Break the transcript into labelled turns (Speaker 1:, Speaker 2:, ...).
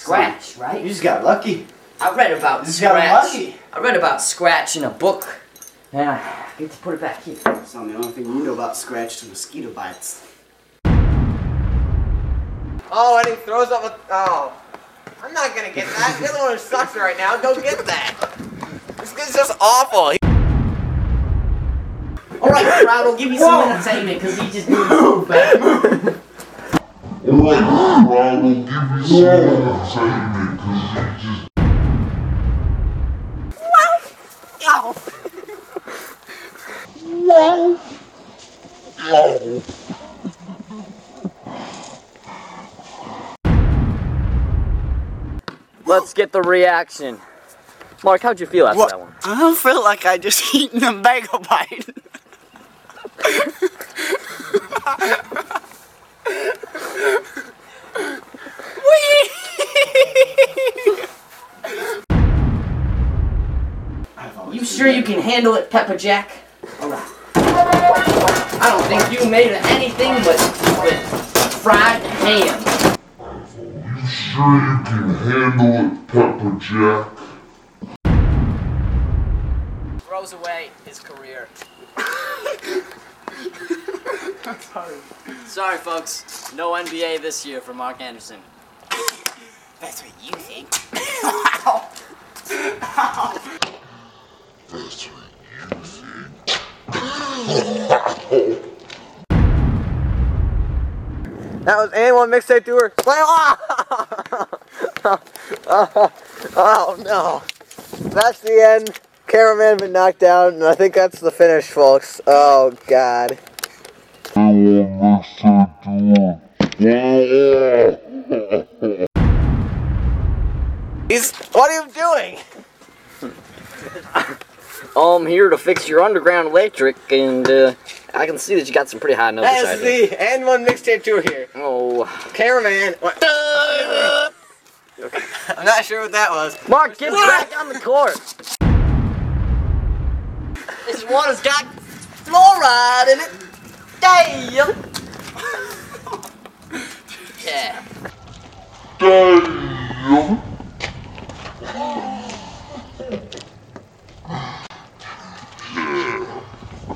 Speaker 1: scratch, right?
Speaker 2: You just got lucky.
Speaker 1: I read about
Speaker 2: You just got
Speaker 1: scratch.
Speaker 2: lucky.
Speaker 1: I read about scratch in a book. And I get to put it back here.
Speaker 2: It's not the only thing you know about scratch to mosquito bites.
Speaker 3: Oh, and he throws up a. Oh. I'm not gonna get that. You're the one who sucks right now. Go get that. This is just awful.
Speaker 1: Alright, Crowd, give me some entertainment because he just doing so bad.
Speaker 4: Alright, Crowd will give you some entertainment because you just
Speaker 1: Let's get the reaction. Mark, how'd you feel after that one?
Speaker 2: I don't feel like I just eaten a bagel bite.
Speaker 1: You sure you can handle it, Pepper Jack? Alright. I don't think you made anything but, but fried ham.
Speaker 4: You sure you can handle it, Pepper Jack?
Speaker 1: Throws away his career. Sorry, Sorry, folks. No NBA this year for Mark Anderson.
Speaker 2: That's what you think.
Speaker 4: You think.
Speaker 3: That was AND1 mixtape tour. Oh, oh no. That's the end. Cameraman been knocked out, and I think that's the finish, folks. Oh god. He's. What are you doing?
Speaker 1: I'm here to fix your underground electric, and uh, I can see that you got some pretty high notes.
Speaker 3: That is the AND1 mixtape tour here.
Speaker 1: Oh.
Speaker 3: Cameraman. What? I'm not sure what that was.
Speaker 1: Mark, get back on the court. This water's got fluoride in it. Damn. yeah.